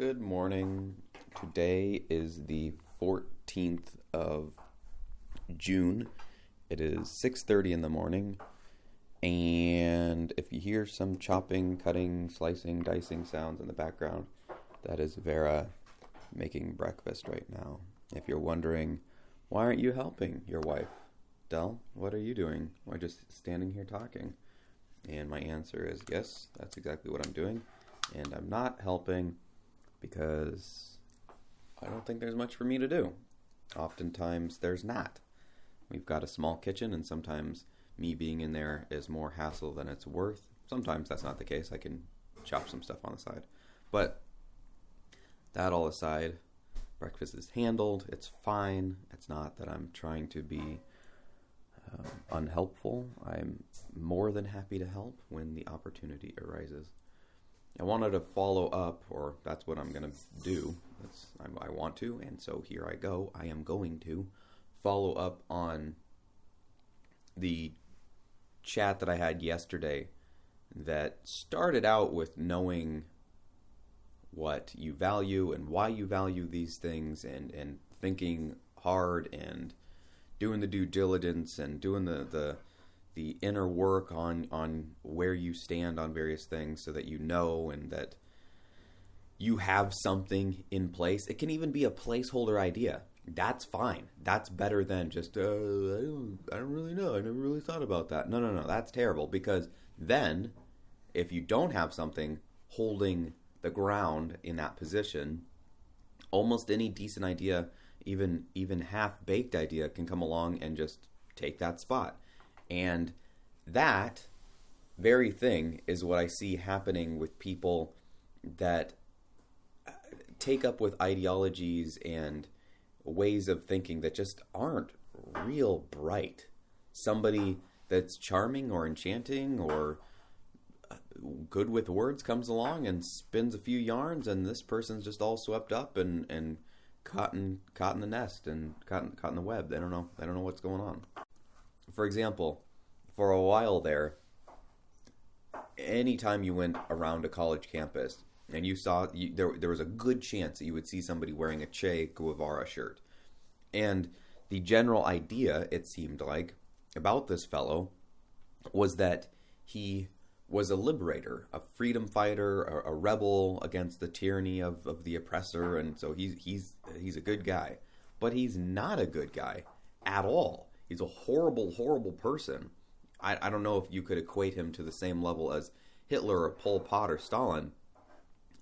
Good morning. Today is the 14th of June. It is 6:30 in the morning. And if you hear some chopping, cutting, slicing, dicing sounds in the background, that is Vera making breakfast right now. If you're wondering, why aren't you helping your wife? Dell, what are you doing? Why just standing here talking? And my answer is yes, that's exactly what I'm doing. And I'm not helping because I don't think there's much for me to do. Oftentimes, there's not. We've got a small kitchen, and sometimes me being in there is more hassle than it's worth. Sometimes that's not the case. I can chop some stuff on the side. But that all aside, breakfast is handled. It's fine. It's not that I'm trying to be um, unhelpful. I'm more than happy to help when the opportunity arises. I wanted to follow up, or that's what I'm going to do. I, I want to, and so here I go. I am going to follow up on the chat that I had yesterday that started out with knowing what you value and why you value these things and, and thinking hard and doing the due diligence and doing the, the the inner work on on where you stand on various things so that you know and that you have something in place. It can even be a placeholder idea. That's fine. That's better than just uh, I don't I don't really know. I never really thought about that. No, no, no. That's terrible because then if you don't have something holding the ground in that position, almost any decent idea, even even half baked idea can come along and just take that spot. And that very thing is what I see happening with people that uh, take up with ideologies and ways of thinking that just aren't real bright. Somebody that's charming or enchanting or uh, good with words comes along and spins a few yarns and this person's just all swept up and and caught in caught in the nest and caught in, caught in the web. They don't know they don't know what's going on for example, for a while there, anytime you went around a college campus and you saw you, there, there was a good chance that you would see somebody wearing a Che Guevara shirt. And the general idea, it seemed like, about this fellow was that he was a liberator, a freedom fighter, a, a rebel against the tyranny of, of the oppressor, and so he's he's he's a good guy. But he's not a good guy at all. He's a horrible, horrible person. I, I don't know if you could equate him to the same level as Hitler or Pol Pot or Stalin.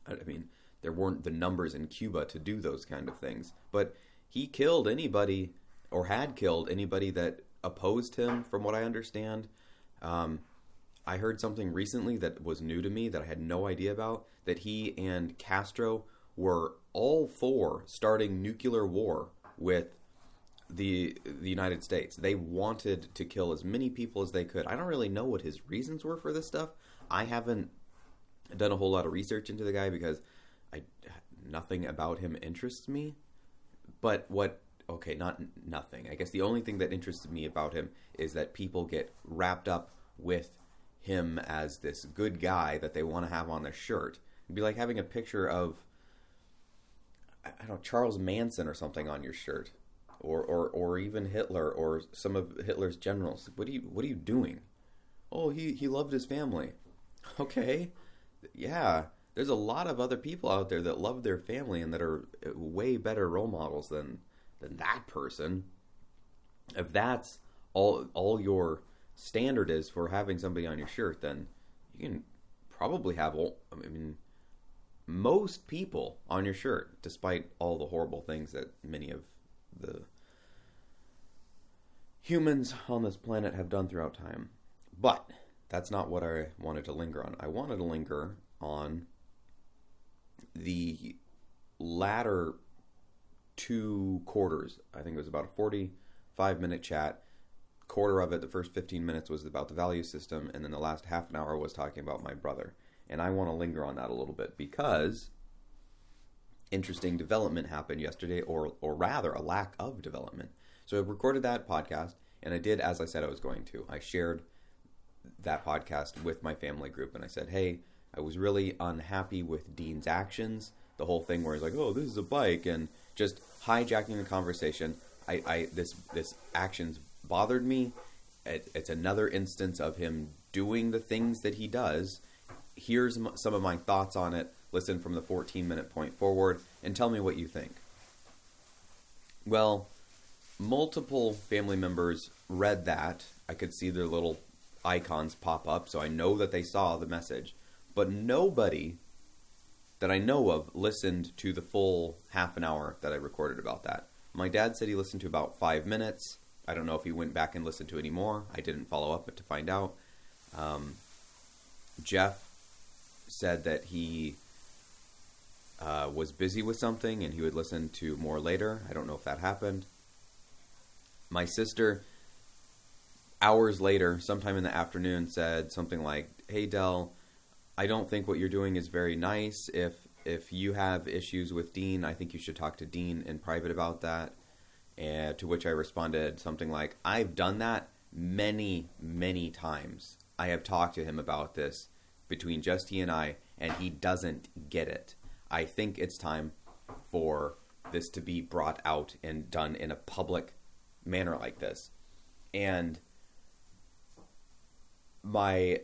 I mean, there weren't the numbers in Cuba to do those kind of things. But he killed anybody, or had killed anybody that opposed him, from what I understand. Um, I heard something recently that was new to me that I had no idea about that he and Castro were all for starting nuclear war with the the United States. They wanted to kill as many people as they could. I don't really know what his reasons were for this stuff. I haven't done a whole lot of research into the guy because I nothing about him interests me. But what okay, not nothing. I guess the only thing that interests me about him is that people get wrapped up with him as this good guy that they want to have on their shirt. It'd be like having a picture of I don't know Charles Manson or something on your shirt or, or, or even Hitler or some of Hitler's generals. What are you what are you doing? Oh, he, he loved his family. Okay. Yeah. There's a lot of other people out there that love their family and that are way better role models than than that person. If that's all all your standard is for having somebody on your shirt, then you can probably have I mean most people on your shirt, despite all the horrible things that many of the humans on this planet have done throughout time. But that's not what I wanted to linger on. I wanted to linger on the latter two quarters. I think it was about a 45 minute chat. Quarter of it, the first 15 minutes was about the value system, and then the last half an hour was talking about my brother. And I want to linger on that a little bit because interesting development happened yesterday, or or rather, a lack of development. So I recorded that podcast, and I did as I said I was going to. I shared that podcast with my family group, and I said, "Hey, I was really unhappy with Dean's actions the whole thing where he's like, "Oh, this is a bike," and just hijacking the conversation. I, I this this actions bothered me. It, it's another instance of him doing the things that he does. Here's some of my thoughts on it. Listen from the 14 minute point forward and tell me what you think. Well, multiple family members read that. I could see their little icons pop up, so I know that they saw the message. But nobody that I know of listened to the full half an hour that I recorded about that. My dad said he listened to about five minutes. I don't know if he went back and listened to any more. I didn't follow up to find out. Um, Jeff said that he uh, was busy with something and he would listen to more later. I don't know if that happened. My sister, hours later, sometime in the afternoon, said something like, "Hey Dell, I don't think what you're doing is very nice. If if you have issues with Dean, I think you should talk to Dean in private about that." And to which I responded something like, "I've done that many, many times. I have talked to him about this between just he and I, and he doesn't get it. I think it's time for this to be brought out and done in a public manner like this. And my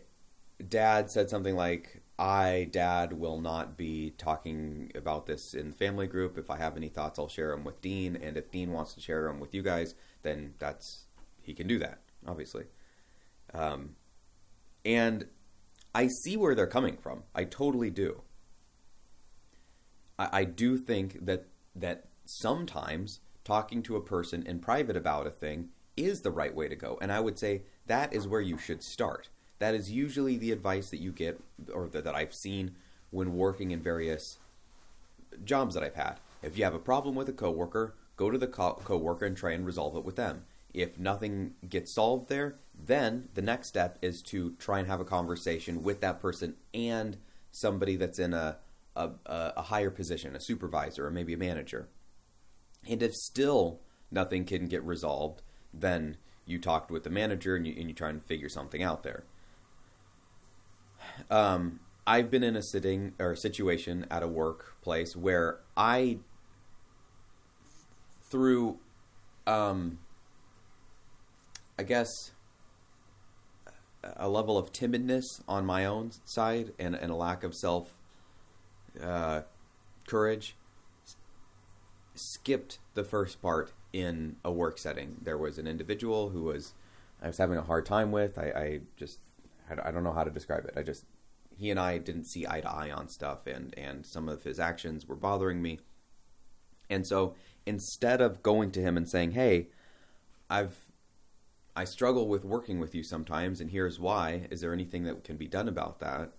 dad said something like, I, dad, will not be talking about this in the family group. If I have any thoughts, I'll share them with Dean. And if Dean wants to share them with you guys, then that's, he can do that, obviously. Um, and I see where they're coming from. I totally do. I, I do think that that sometimes talking to a person in private about a thing is the right way to go. And I would say that is where you should start. That is usually the advice that you get, or that, I've seen when working in various jobs that I've had. If you have a problem with a coworker, go to the co- coworker and try and resolve it with them. If nothing gets solved there, then the next step is to try and have a conversation with that person and somebody that's in a, a, a higher position, a supervisor or maybe a manager. And if still nothing can get resolved, then you talked with the manager and you, and you try and figure something out there. Um, I've been in a sitting or a situation at a workplace where I, through, um, I guess, a level of timidness on my own side and, and a lack of self uh, courage, skipped the first part in a work setting. There was an individual who was I was having a hard time with. I, I just I don't know how to describe it. I just he and I didn't see eye to eye on stuff, and and some of his actions were bothering me. And so instead of going to him and saying, "Hey, I've I struggle with working with you sometimes, and here's why. Is there anything that can be done about that?"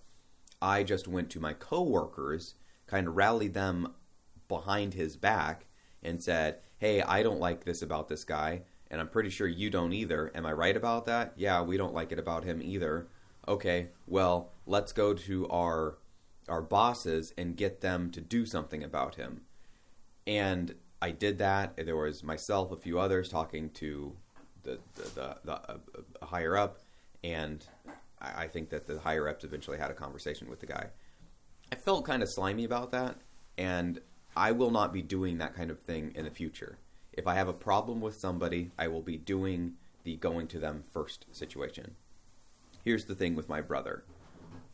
I just went to my coworkers, kind of rallied them behind his back, and said, "Hey, I don't like this about this guy." and I'm pretty sure you don't either. Am I right about that? Yeah, we don't like it about him either. Okay, well, let's go to our our bosses and get them to do something about him. And I did that. There was myself, a few others talking to the the, the, the uh, higher up, and I, I think that the higher ups eventually had a conversation with the guy. I felt kind of slimy about that, and I will not be doing that kind of thing in the future if I have a problem with somebody, I will be doing the going to them first situation. Here's the thing with my brother.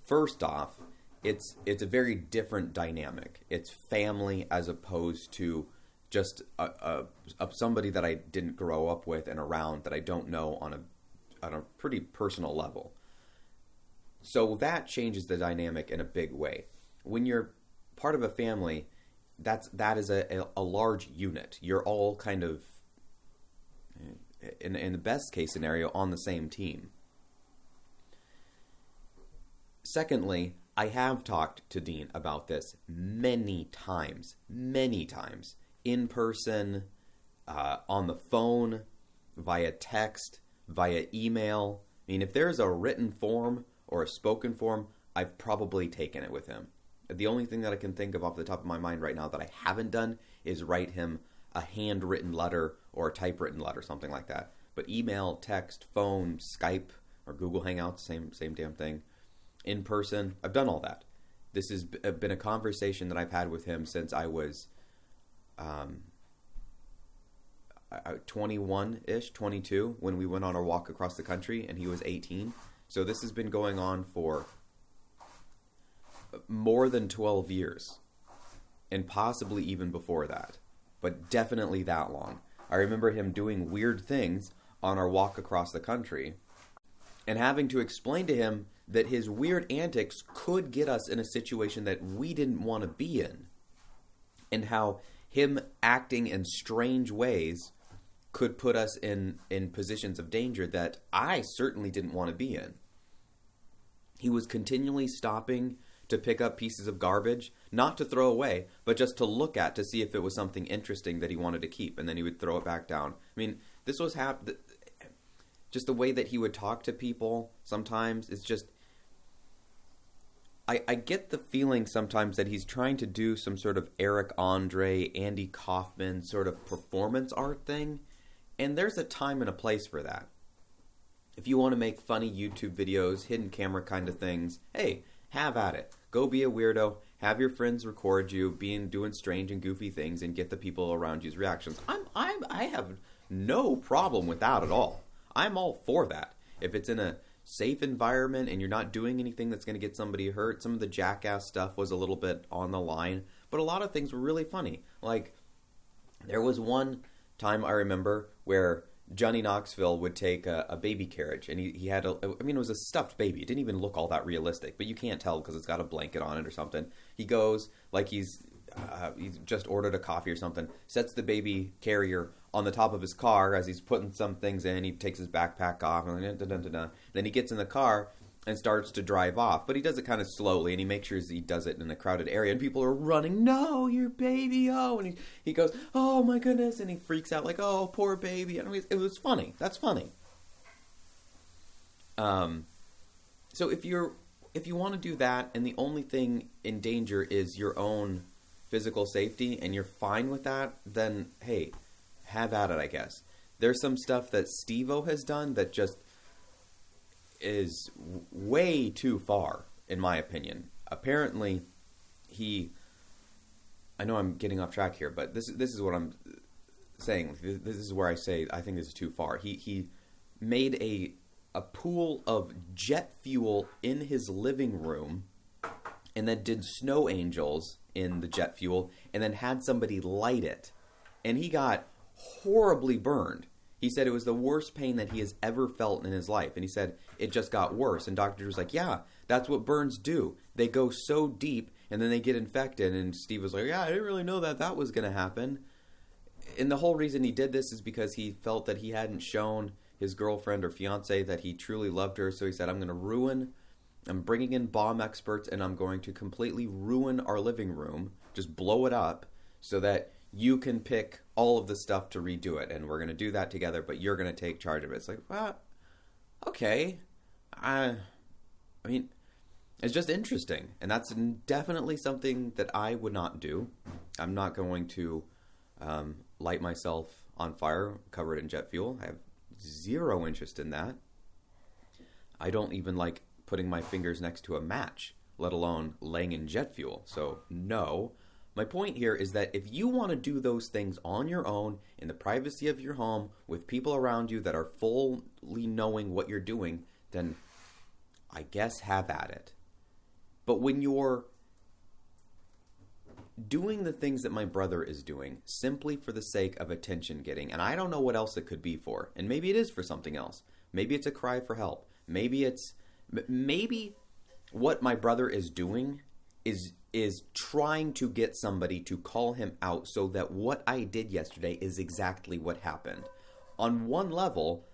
First off, it's it's a very different dynamic. It's family as opposed to just a, a, a, somebody that I didn't grow up with and around that I don't know on a on a pretty personal level. So that changes the dynamic in a big way. When you're part of a family, that's that is a, a, large unit. You're all kind of in in the best case scenario on the same team. Secondly, I have talked to Dean about this many times, many times in person, uh, on the phone, via text, via email. I mean, if there's a written form or a spoken form, I've probably taken it with him. The only thing that I can think of off the top of my mind right now that I haven't done is write him a handwritten letter or a typewritten letter, something like that. But email, text, phone, Skype, or Google Hangouts, same same damn thing. In person, I've done all that. This has uh, been a conversation that I've had with him since I was um, 21 ish, 22, when we went on our walk across the country, and he was 18. So this has been going on for more than 12 years, and possibly even before that, but definitely that long. I remember him doing weird things on our walk across the country and having to explain to him that his weird antics could get us in a situation that we didn't want to be in. And how him acting in strange ways could put us in, in positions of danger that I certainly didn't want to be in. He was continually stopping to pick up pieces of garbage, not to throw away, but just to look at to see if it was something interesting that he wanted to keep, and then he would throw it back down. I mean, this was hap- just the way that he would talk to people sometimes it's just I, I get the feeling sometimes that he's trying to do some sort of Eric Andre, Andy Kaufman sort of performance art thing, and there's a time and a place for that. If you want to make funny YouTube videos, hidden camera kind of things, hey, have at it. Go be a weirdo, have your friends record you being doing strange and goofy things and get the people around you's reactions. I'm I'm I have no problem with that at all. I'm all for that. If it's in a safe environment and you're not doing anything that's going to get somebody hurt, some of the jackass stuff was a little bit on the line, but a lot of things were really funny. Like, there was one time I remember where Johnny Knoxville would take a, a, baby carriage, and he, he had a, I mean, it was a stuffed baby. It didn't even look all that realistic, but you can't tell because it's got a blanket on it or something. He goes, like he's, uh, he's just ordered a coffee or something, sets the baby carrier on the top of his car as he's putting some things in. He takes his backpack off, and then he gets in the car and starts to drive off. But he does it kind of slowly, and he makes sure he does it in a crowded area. And people are running, "No, your baby!" Oh, and he he goes, "Oh my goodness!" And he freaks out like, "Oh, poor baby!" And it was funny. That's funny. Um, so if you're if you want to do that, and the only thing in danger is your own physical safety, and you're fine with that, then hey, have at it, I guess. There's some stuff that Steve-O has done that just is way too far, in my opinion. Apparently, he. I know I'm getting off track here, but this this is what I'm saying. This is where I say I think this is too far. He he made a a pool of jet fuel in his living room, and then did snow angels in the jet fuel, and then had somebody light it, and he got horribly burned. He said it was the worst pain that he has ever felt in his life. And he said it just got worse. And Dr. was like, yeah, that's what burns do. They go so deep and then they get infected. And Steve was like, yeah, I didn't really know that that was going to happen. And the whole reason he did this is because he felt that he hadn't shown his girlfriend or fiance that he truly loved her. So he said, I'm going to ruin, I'm bringing in bomb experts and I'm going to completely ruin our living room, just blow it up so that you can pick all of the stuff to redo it, and we're going to do that together, but you're going to take charge of it. It's like, well, okay. I, I mean, it's just interesting, and that's definitely something that I would not do. I'm not going to um, light myself on fire covered in jet fuel. I have zero interest in that. I don't even like putting my fingers next to a match, let alone laying in jet fuel. So, no. My point here is that if you want to do those things on your own, in the privacy of your home, with people around you that are fully knowing what you're doing, then I guess have at it. But when you're doing the things that my brother is doing simply for the sake of attention getting, and I don't know what else it could be for, and maybe it is for something else. Maybe it's a cry for help. Maybe it's maybe what my brother is doing is is trying to get somebody to call him out so that what I did yesterday is exactly what happened. On one level,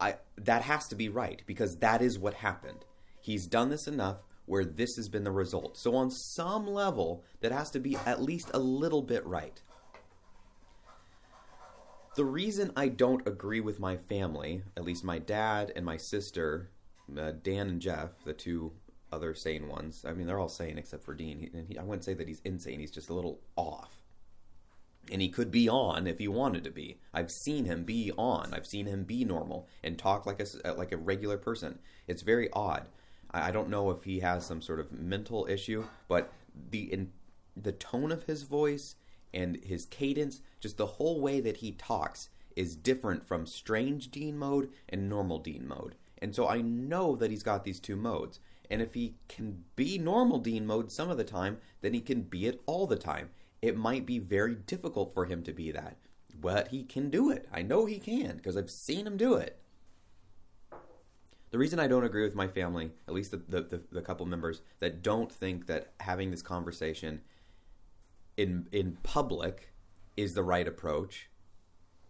I that has to be right because that is what happened. He's done this enough where this has been the result. So on some level, that has to be at least a little bit right. The reason I don't agree with my family, at least my dad and my sister, uh, Dan and Jeff, the two other sane ones. I mean, they're all sane except for Dean. He, and he, I wouldn't say that he's insane. He's just a little off. And he could be on if he wanted to be. I've seen him be on. I've seen him be normal and talk like a uh, like a regular person. It's very odd. I, I don't know if he has some sort of mental issue, but the in, the tone of his voice and his cadence, just the whole way that he talks, is different from strange Dean mode and normal Dean mode. And so I know that he's got these two modes. And if he can be normal Dean mode some of the time, then he can be it all the time. It might be very difficult for him to be that, but he can do it. I know he can because I've seen him do it. The reason I don't agree with my family, at least the, the, the, the couple members that don't think that having this conversation in in public is the right approach,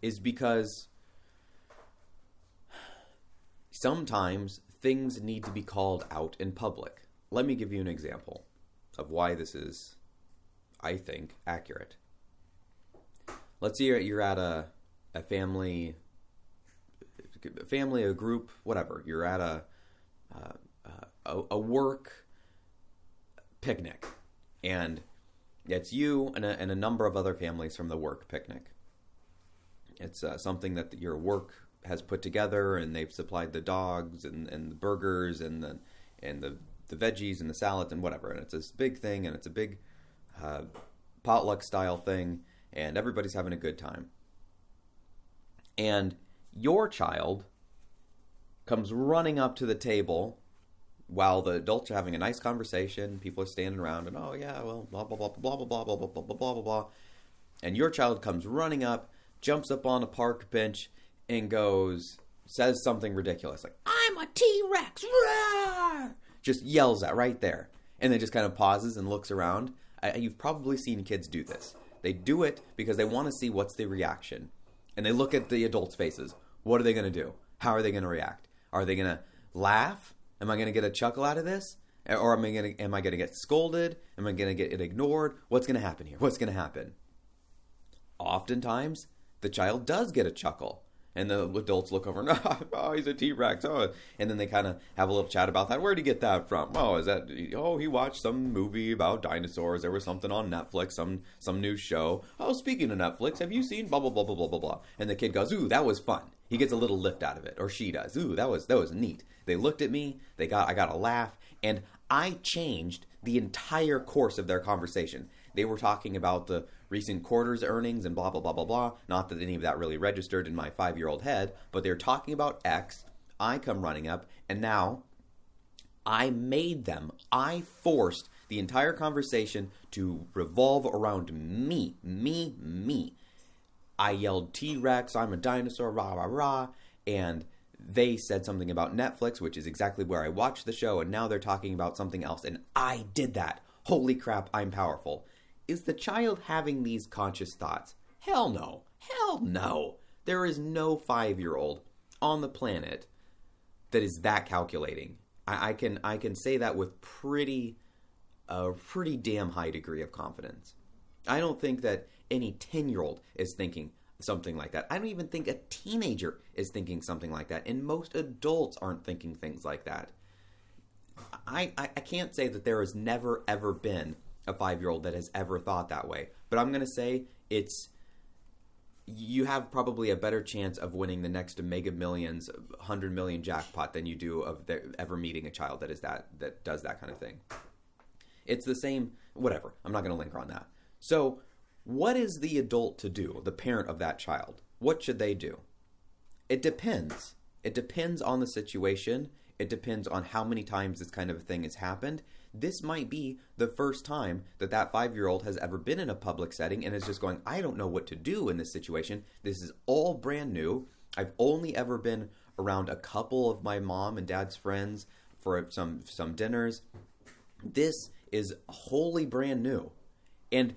is because sometimes things need to be called out in public. Let me give you an example of why this is, I think, accurate. Let's say you're, at a, a family, a family, a group, whatever. You're at a, uh, a, a work picnic, and it's you and a, and a, number of other families from the work picnic. It's uh, something that your work has put together, and they've supplied the dogs and, and the burgers and the and the the veggies and the salads and whatever. And it's this big thing, and it's a big uh, potluck style thing, and everybody's having a good time. And your child comes running up to the table while the adults are having a nice conversation. People are standing around, and oh yeah, well blah blah blah blah blah blah blah blah blah blah blah blah. And your child comes running up, jumps up on a park bench, and goes says something ridiculous like "I'm a T Rex," just yells at right there, and then just kind of pauses and looks around. I, you've probably seen kids do this. They do it because they want to see what's the reaction, and they look at the adults' faces. What are they going to do? How are they going to react? Are they going to laugh? Am I going to get a chuckle out of this? Or am I going to am I going to get scolded? Am I going to get it ignored? What's going to happen here? What's going to happen? Oftentimes, the child does get a chuckle and the adults look over and oh, he's a T-Rex. Oh, and then they kind of have a little chat about that. Where'd he get that from? Oh, is that? Oh, he watched some movie about dinosaurs. There was something on Netflix, some some new show. Oh, speaking of Netflix, have you seen blah blah blah blah blah blah blah? And the kid goes, ooh, that was fun. He gets a little lift out of it, or she does. Ooh, that was that was neat. They looked at me. They got I got a laugh, and I changed the entire course of their conversation. They were talking about the recent quarters earnings and blah, blah, blah, blah, blah. Not that any of that really registered in my five year old head, but they're talking about X. I come running up, and now I made them. I forced the entire conversation to revolve around me, me, me. I yelled T Rex, I'm a dinosaur, rah, rah, rah. And they said something about Netflix, which is exactly where I watched the show, and now they're talking about something else. And I did that. Holy crap, I'm powerful. Is the child having these conscious thoughts? Hell no. Hell no. There is no five year old on the planet that is that calculating. I, I, can I can say that with pretty a pretty damn high degree of confidence. I don't think that any ten year old is thinking something like that. I don't even think a teenager is thinking something like that, and most adults aren't thinking things like that. I, I, I can't say that there has never ever been a five year old that has ever thought that way. But I'm going to say it's you have probably a better chance of winning the next Mega Millions, hundred million jackpot than you do of ever meeting a child that is that that does that kind of thing. It's the same. Whatever. I'm not going to linger on that. So, what is the adult to do? The parent of that child. What should they do? It depends. It depends on the situation. It depends on how many times this kind of a thing has happened this might be the first time that that five year old has ever been in a public setting and is just going, I don't know what to do in this situation. This is all brand new. I've only ever been around a couple of my mom and dad's friends for some some dinners. This is wholly brand new. And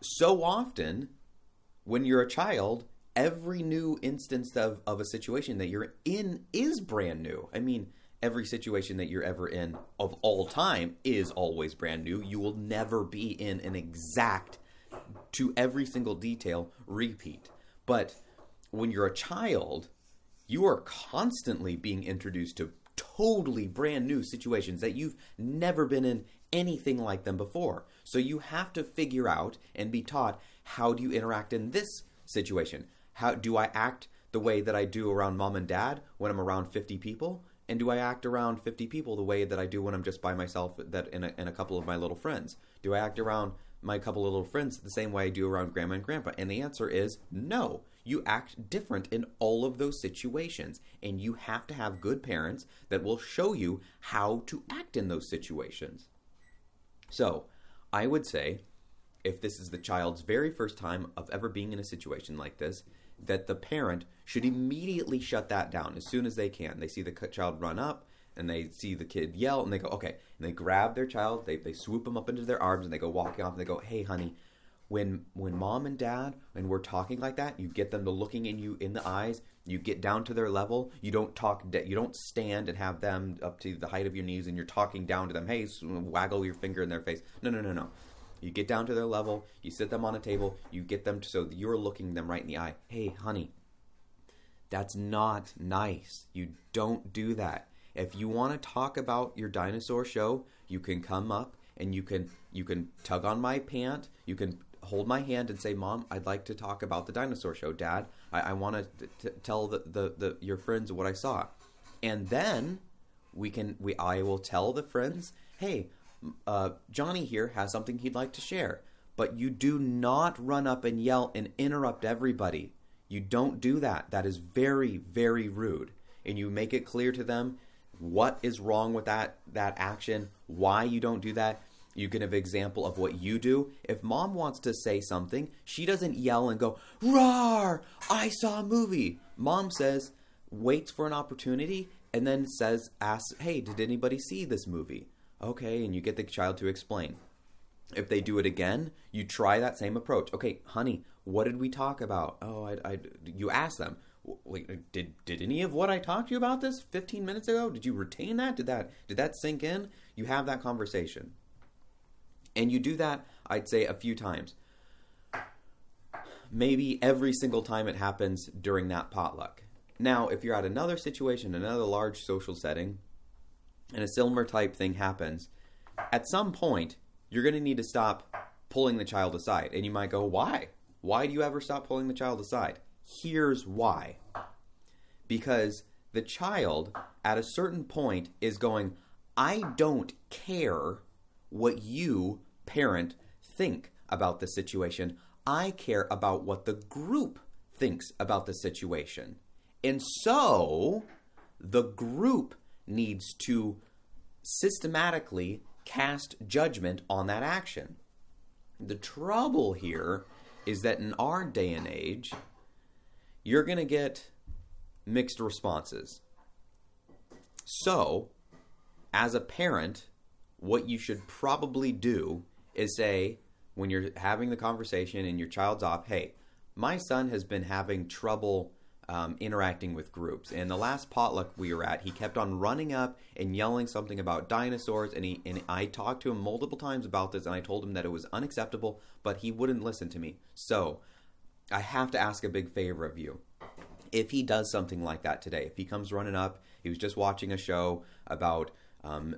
so often when you're a child, every new instance of, of a situation that you're in is brand new. I mean, every situation that you're ever in of all time is always brand new. You will never be in an exact, to every single detail, repeat. But when you're a child, you are constantly being introduced to totally brand new situations that you've never been in anything like them before. So you have to figure out and be taught how do you interact in this situation? How do I act the way that I do around mom and dad when I'm around 50 people? And do I act around 50 people the way that I do when I'm just by myself that in a, in a couple of my little friends? Do I act around my couple of little friends the same way I do around grandma and grandpa? And the answer is no. You act different in all of those situations. And you have to have good parents that will show you how to act in those situations. So, I would say if this is the child's very first time of ever being in a situation like this, that the parent should immediately shut that down as soon as they can. They see the child run up and they see the kid yell and they go, okay. And they grab their child, they, they swoop them up into their arms and they go walking off and they go, hey, honey, when when mom and dad and we're talking like that, you get them to looking in you in the eyes. You get down to their level. You don't talk. You don't stand and have them up to the height of your knees, and you're talking down to them. Hey, waggle your finger in their face. No, no, no, no. You get down to their level, you sit them on a table, you get them so you're looking them right in the eye. Hey, honey, that's not nice. You don't do that. If you want to talk about your dinosaur show, you can come up and you can you can tug on my pant. You can hold my hand and say, "Mom, I'd like to talk about the dinosaur show. Dad, I, I want to tell the, the, the your friends what I saw." And then we can we I will tell the friends, "Hey, uh, Johnny here has something he'd like to share. But you do not run up and yell and interrupt everybody. You don't do that. That is very, very rude. And you make it clear to them what is wrong with that that action, why you don't do that. You give an example of what you do. If mom wants to say something, she doesn't yell and go, Roar! I saw a movie. Mom says, waits for an opportunity, and then says, asks, Hey, did anybody see this movie? Okay, and you get the child to explain. If they do it again, you try that same approach. Okay, honey, what did we talk about? Oh, I, I you ask them. Wait, did did any of what I talked to you about this 15 minutes ago? Did you retain that? Did that did that sink in? You have that conversation. And you do that, I'd say a few times. Maybe every single time it happens during that potluck. Now, if you're at another situation, another large social setting, and a similar type thing happens, at some point, you're going to need to stop pulling the child aside. And you might go, why? Why do you ever stop pulling the child aside? Here's why. Because the child, at a certain point, is going, I don't care what you, parent, think about the situation. I care about what the group thinks about the situation. And so, the group needs to systematically cast judgment on that action. The trouble here is that in our day and age, you're going to get mixed responses. So, as a parent, what you should probably do is say, when you're having the conversation and your child's off, hey, my son has been having trouble um, interacting with groups. And the last potluck we were at, he kept on running up and yelling something about dinosaurs. And he and I talked to him multiple times about this, and I told him that it was unacceptable, but he wouldn't listen to me. So I have to ask a big favor of you. If he does something like that today, if he comes running up, he was just watching a show about um,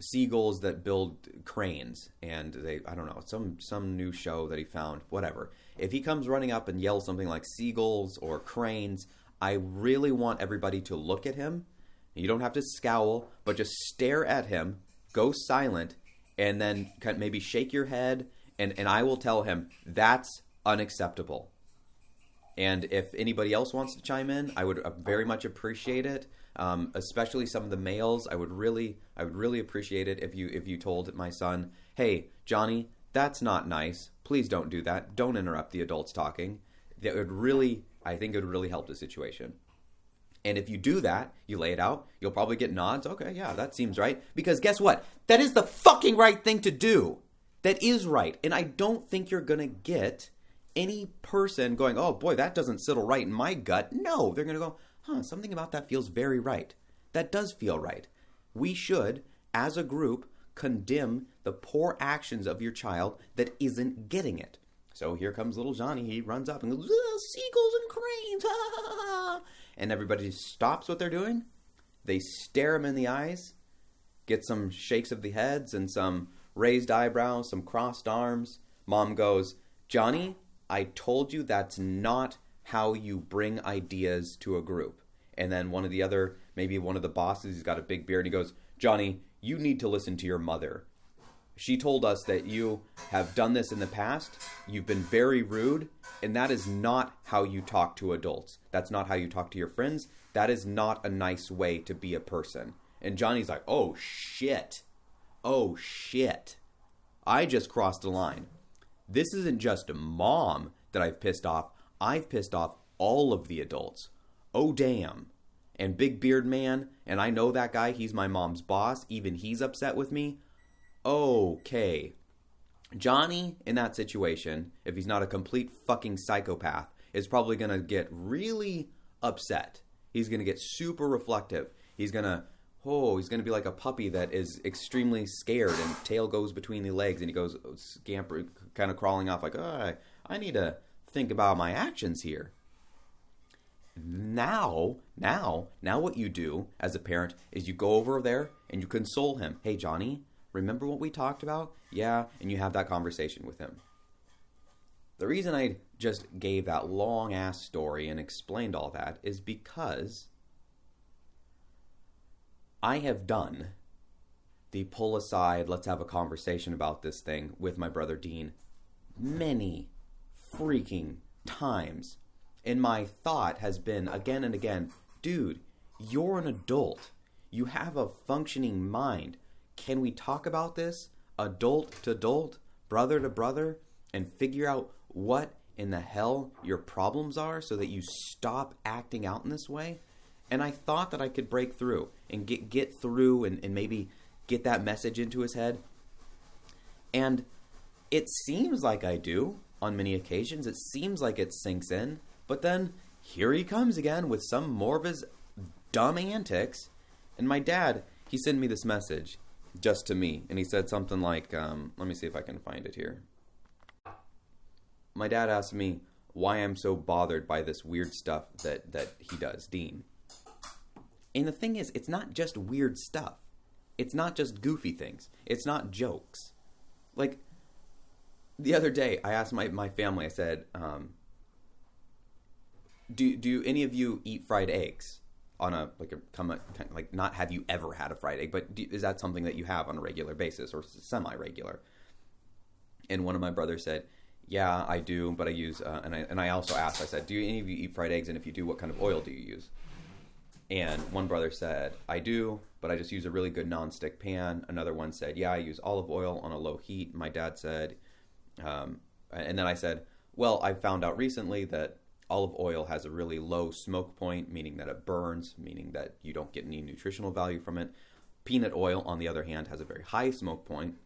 seagulls that build cranes and they I don't know some some new show that he found whatever. If he comes running up and yells something like seagulls or cranes I really want everybody to look at him. You don't have to scowl but just stare at him go silent and then maybe shake your head and and I will tell him that's unacceptable and if anybody else wants to chime in I would uh, very much appreciate it um, especially some of the males. I would really, I would really appreciate it if you if you told my son, "Hey, Johnny, that's not nice. Please don't do that. Don't interrupt the adults talking." That would really, I think, it would really help the situation. And if you do that, you lay it out, you'll probably get nods. Okay, yeah, that seems right. Because guess what? That is the fucking right thing to do. That is right. And I don't think you're to get any person going, oh boy, that doesn't settle right in my gut. No, they're going to go, huh, something about that feels very right. That does feel right. We should, as a group, condemn the poor actions of your child that isn't getting it. So here comes little Johnny. He runs up and goes, seagulls and cranes. And everybody stops what they're doing. They stare him in the eyes, get some shakes of the heads and some raised eyebrows, some crossed arms. Mom goes, Johnny, I told you that's not how you bring ideas to a group. And then one of the other maybe one of the bosses, he's got a big beard, and he goes, Johnny, you need to listen to your mother. She told us that you have done this in the past. You've been very rude, and that is not how you talk to adults. That's not how you talk to your friends. That is not a nice way to be a person. And Johnny's like, oh shit. Oh shit. I just crossed the line. This isn't just a mom that I've pissed off, I've pissed off all of the adults. Oh damn. And Big Beard Man, and I know that guy, he's my mom's boss, even he's upset with me okay. Johnny, in that situation, if he's not a complete fucking psychopath, is probably to get really upset. He's to get super reflective. He's to, oh, he's going to be like a puppy that is extremely scared and tail goes between the legs and he goes oh, scamper, kind of crawling off like, oh, I need to think about my actions here. Now, now, now what you do as a parent is you go over there and you console him. Hey, Johnny, Remember what we talked about? Yeah, and you have that conversation with him. The reason I just gave that long ass story and explained all that is because I have done the pull aside, let's have a conversation about this thing with my brother Dean many freaking times. And my thought has been again and again dude, you're an adult. You have a functioning mind can we talk about this adult to adult, brother to brother, and figure out what in the hell your problems are so that you stop acting out in this way? And I thought that I could break through and get get through and, and maybe get that message into his head. And it seems like I do on many occasions. It seems like it sinks in. But then here he comes again with some more of his dumb antics. And my dad, he sent me this message just to me. And he said something like, um, let me see if I can find it here. My dad asked me why I'm so bothered by this weird stuff that, that he does, Dean. And the thing is, it's not just weird stuff. It's not just goofy things. It's not jokes. Like, the other day, I asked my, my family, I said, um, do, do any of you eat fried eggs? on a like a come a, like not have you ever had a fried egg, but do, is that something that you have on a regular basis or semi regular? And one of my brothers said, "Yeah, I do, but I use." Uh, and I and I also asked, I said, "Do any of you eat fried eggs? And if you do, what kind of oil do you use?" And one brother said, "I do, but I just use a really good nonstick pan." Another one said, "Yeah, I use olive oil on a low heat." My dad said, um, and then I said, "Well, I found out recently that." olive oil has a really low smoke point, meaning that it burns, meaning that you don't get any nutritional value from it. Peanut oil, on the other hand, has a very high smoke point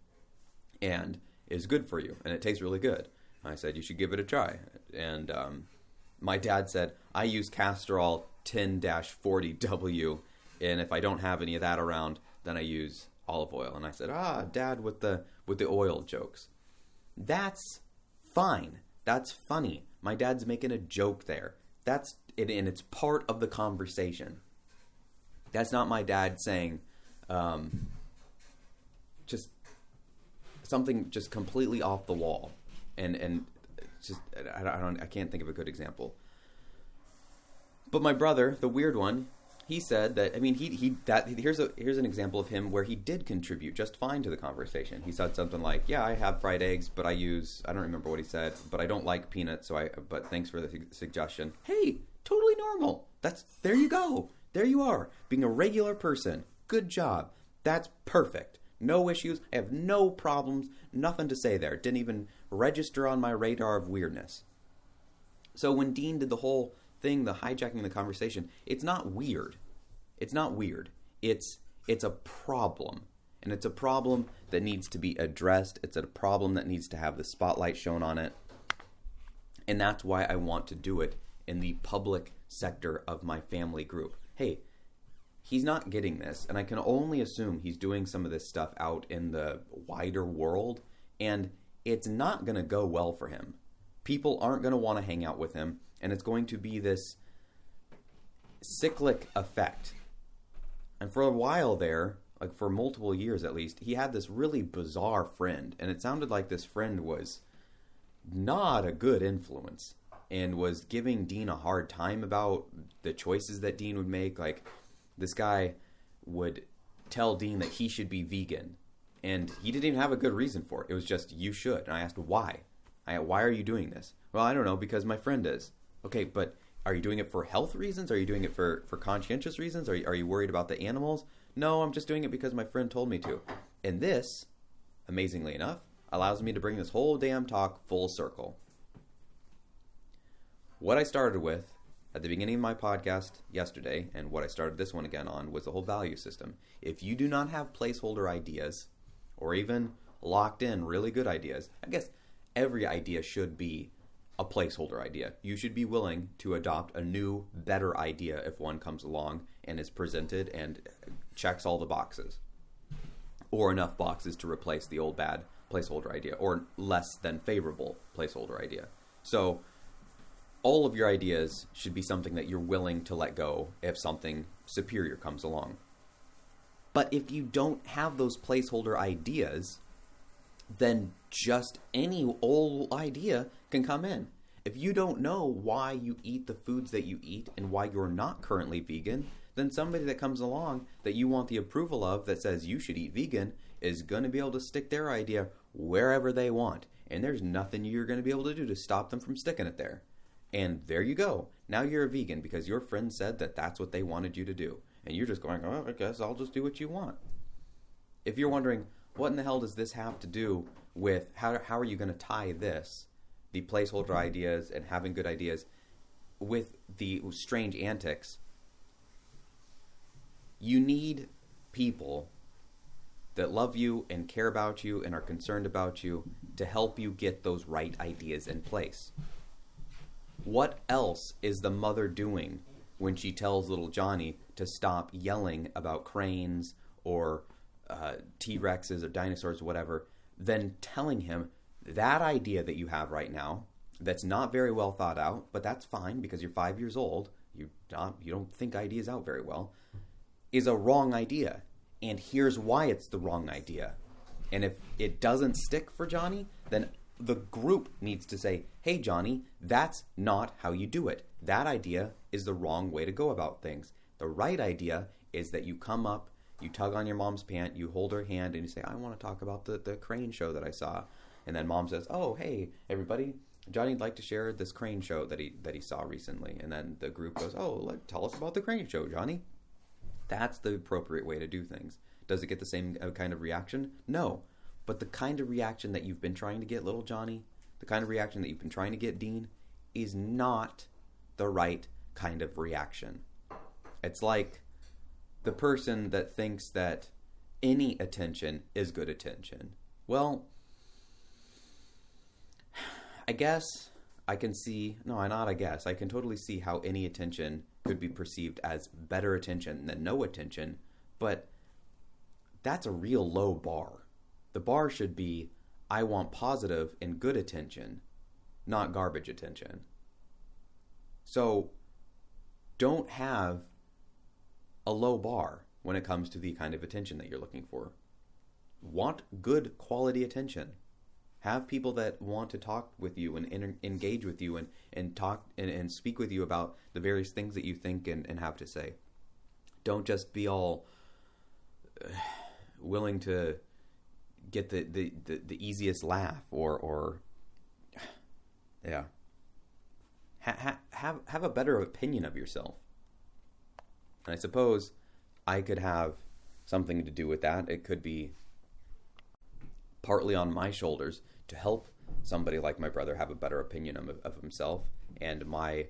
and is good for you, and it tastes really good. I said you should give it a try, and um, my dad said I use Castrol 10-40W, and if I don't have any of that around, then I use olive oil. And I said, ah, Dad, with the with the oil jokes, that's fine. That's funny. My dad's making a joke there. That's it, and it's part of the conversation. That's not my dad saying, um, just something just completely off the wall, and and just I don't I can't think of a good example. But my brother, the weird one, he said that I mean he he that here's a here's an example of him where he did contribute just fine to the conversation. He said something like, "Yeah, I have fried eggs, but I use I don't remember what he said, but I don't like peanuts, so I but thanks for the suggestion." Hey, totally normal. That's there you go. There you are, being a regular person. Good job. That's perfect. No issues. I have no problems. Nothing to say there. Didn't even register on my radar of weirdness. So when Dean did the whole thing, the hijacking the conversation, it's not weird. It's not weird. It's it's a problem. And it's a problem that needs to be addressed. It's a problem that needs to have the spotlight shown on it. And that's why I want to do it in the public sector of my family group. Hey, he's not getting this, and I can only assume he's doing some of this stuff out in the wider world, and it's not going to go well for him. People aren't going to want to hang out with him and it's going to be this cyclic effect. And for a while there, like for multiple years at least, he had this really bizarre friend, and it sounded like this friend was not a good influence and was giving Dean a hard time about the choices that Dean would make. Like, this guy would tell Dean that he should be vegan, and he didn't even have a good reason for it. It was just you should. And I asked why. I why are you doing this? Well, I don't know because my friend is. Okay, but are you doing it for health reasons? Are you doing it for for conscientious reasons? Are you, are you worried about the animals? No, I'm just doing it because my friend told me to. And this, amazingly enough, allows me to bring this whole damn talk full circle. What I started with at the beginning of my podcast yesterday, and what I started this one again on, was the whole value system. If you do not have placeholder ideas, or even locked in really good ideas, I guess every idea should be a placeholder idea. You should be willing to adopt a new, better idea if one comes along and is presented and checks all the boxes, or enough boxes to replace the old bad placeholder idea, or less than favorable placeholder idea. So, all of your ideas should be something that you're willing to let go if something superior comes along. But if you don't have those placeholder ideas, then just any old idea can come in. If you don't know why you eat the foods that you eat and why you're not currently vegan, then somebody that comes along that you want the approval of that says you should eat vegan is going to be able to stick their idea wherever they want. And there's nothing you're going to be able to do to stop them from sticking it there. And there you go. Now you're a vegan because your friend said that that's what they wanted you to do. And you're just going, oh, I guess I'll just do what you want. If you're wondering, what in the hell does this have to do with how, how are you going to tie this, the placeholder ideas and having good ideas, with the strange antics? You need people that love you and care about you and are concerned about you to help you get those right ideas in place. What else is the mother doing when she tells little Johnny to stop yelling about cranes or uh, T Rexes or dinosaurs or whatever than telling him that idea that you have right now that's not very well thought out, but that's fine because you're five years old. You don't, you don't think ideas out very well, is a wrong idea. And here's why it's the wrong idea. And if it doesn't stick for Johnny, then the group needs to say, hey, Johnny, that's not how you do it. That idea is the wrong way to go about things. The right idea is that you come up, you tug on your mom's pant, you hold her hand, and you say, I want to talk about the, the crane show that I saw. And then mom says, Oh, hey, everybody, Johnny'd like to share this crane show that he that he saw recently. And then the group goes, Oh, let, tell us about the crane show, Johnny. That's the appropriate way to do things. Does it get the same uh, kind of reaction? No. But the kind of reaction that you've been trying to get, little Johnny, the kind of reaction that you've been trying to get, Dean, is not the right kind of reaction. It's like the person that thinks that any attention is good attention. Well, I guess I can see, no, I not I guess, I can totally see how any attention could be perceived as better attention than no attention, but that's a real low bar. The bar should be I want positive and good attention, not garbage attention. So don't have a low bar when it comes to the kind of attention that you're looking for. Want good quality attention. Have people that want to talk with you and inter- engage with you and, and talk and, and speak with you about the various things that you think and, and have to say. Don't just be all uh, willing to get the, the, the, the easiest laugh or or yeah. Ha, have have a better opinion of yourself. And i suppose i could have something to do with that. It could be partly on my shoulders to help somebody like my brother have a better opinion of, of himself and my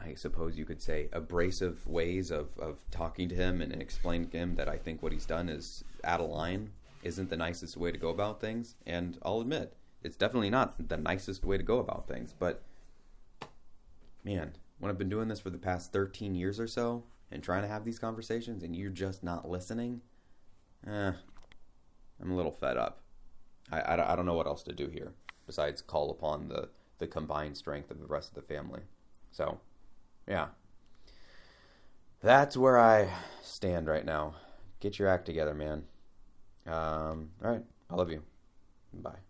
I suppose you could say abrasive ways of, of talking to him and explaining to him that I think what he's done is out of line isn't the nicest way to go about things. And I'll admit, it's definitely not the nicest way to go about things. But man, when I've been doing this for the past 13 years or so and trying to have these conversations and you're just not listening, eh, I'm a little fed up. I, I, I don't know what else to do here besides call upon the, the combined strength of the rest of the family. So, yeah. That's where I stand right now. Get your act together, man. Um, all right. I love you. Bye.